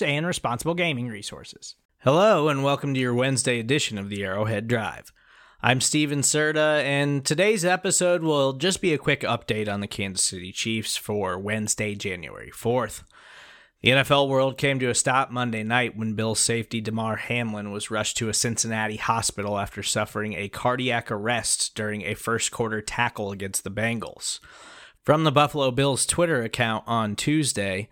and responsible gaming resources. Hello, and welcome to your Wednesday edition of the Arrowhead Drive. I'm Stephen Serda, and today's episode will just be a quick update on the Kansas City Chiefs for Wednesday, January 4th. The NFL world came to a stop Monday night when Bills safety Damar Hamlin was rushed to a Cincinnati hospital after suffering a cardiac arrest during a first quarter tackle against the Bengals. From the Buffalo Bills Twitter account on Tuesday,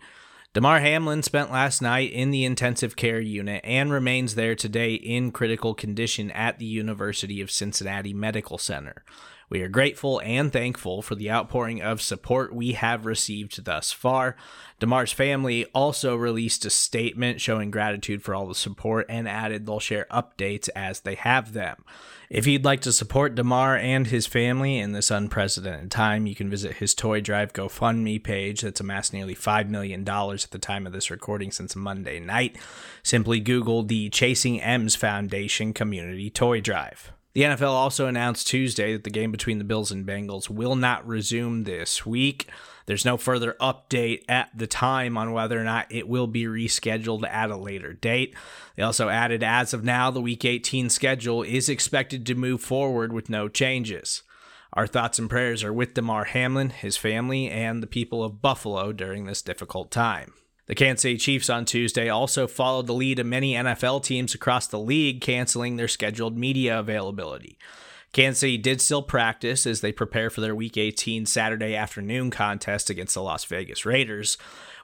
Damar Hamlin spent last night in the intensive care unit and remains there today in critical condition at the University of Cincinnati Medical Center. We are grateful and thankful for the outpouring of support we have received thus far. Damar's family also released a statement showing gratitude for all the support and added they'll share updates as they have them. If you'd like to support Damar and his family in this unprecedented time, you can visit his Toy Drive GoFundMe page that's amassed nearly $5 million at the time of this recording since Monday night. Simply Google the Chasing M's Foundation Community Toy Drive. The NFL also announced Tuesday that the game between the Bills and Bengals will not resume this week. There's no further update at the time on whether or not it will be rescheduled at a later date. They also added, as of now, the Week 18 schedule is expected to move forward with no changes. Our thoughts and prayers are with Damar Hamlin, his family, and the people of Buffalo during this difficult time. The Kansas City Chiefs on Tuesday also followed the lead of many NFL teams across the league, canceling their scheduled media availability. Kansas City did still practice as they prepare for their Week 18 Saturday afternoon contest against the Las Vegas Raiders.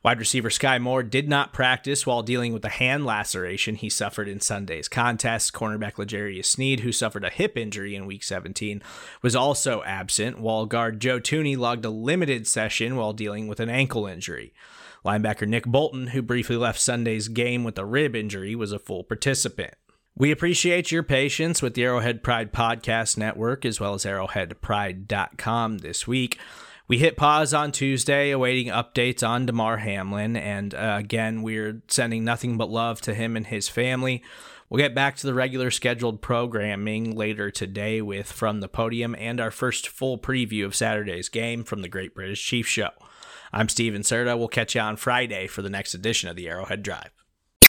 Wide receiver Skyy Moore did not practice while dealing with the hand laceration he suffered in Sunday's contest. Cornerback L'Jarius Sneed, who suffered a hip injury in Week 17, was also absent, while guard Joe Thuney logged a limited session while dealing with an ankle injury. Linebacker Nick Bolton, who briefly left Sunday's game with a rib injury, was a full participant. We appreciate your patience with the Arrowhead Pride Podcast Network as well as arrowheadpride.com this week. We hit pause on Tuesday, awaiting updates on Damar Hamlin, and uh, again, we're sending nothing but love to him and his family. We'll get back to the regular scheduled programming later today with From the Podium and our first full preview of Saturday's game from the Great British Chief Show. I'm Stephen Serda. We'll catch you on Friday for the next edition of the Arrowhead Drive.